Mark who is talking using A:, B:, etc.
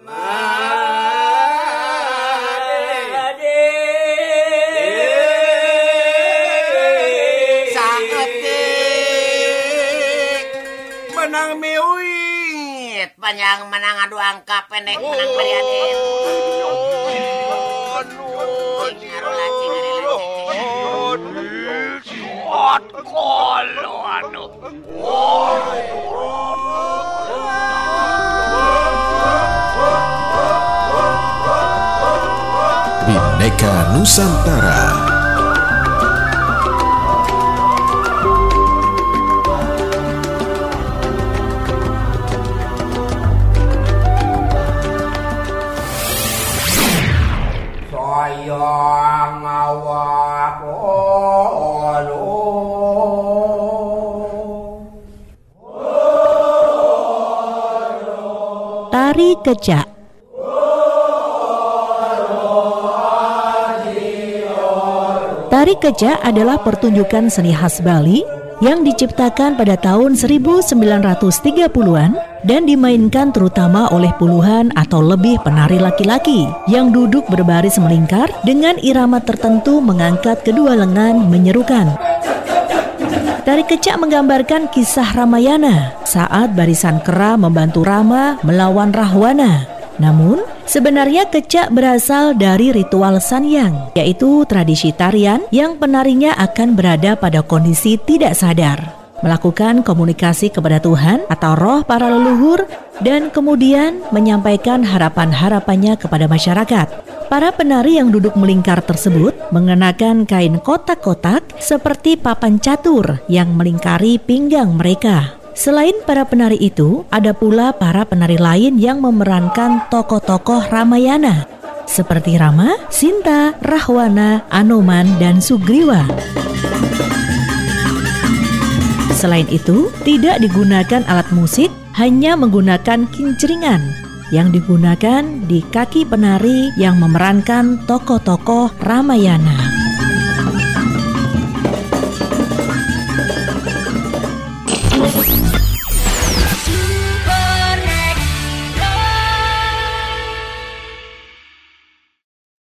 A: menang miwit
B: panjang menang adu angka pendek menang pariaden
C: Bineka Nusantara.
A: Sayang awak ulu
D: Tari Kecak Tari Kecak adalah pertunjukan seni khas Bali yang diciptakan pada tahun 1930-an dan dimainkan terutama oleh puluhan atau lebih penari laki-laki yang duduk berbaris melingkar dengan irama tertentu mengangkat kedua lengan menyerukan. Tari kecak menggambarkan kisah Ramayana saat barisan kera membantu Rama melawan Rahwana. Namun, sebenarnya kecak berasal dari ritual sanyang, yaitu tradisi tarian yang penarinya akan berada pada kondisi tidak sadar melakukan komunikasi kepada Tuhan atau roh para leluhur, dan kemudian menyampaikan harapan-harapannya kepada masyarakat. Para penari yang duduk melingkar tersebut mengenakan kain kotak-kotak seperti papan catur yang melingkari pinggang mereka. Selain para penari itu, ada pula para penari lain yang memerankan tokoh-tokoh Ramayana seperti Rama, Sinta, Rahwana, Anoman, dan Sugriwa. Selain itu, tidak digunakan alat musik, hanya menggunakan kincringan yang digunakan di kaki penari yang memerankan tokoh-tokoh Ramayana.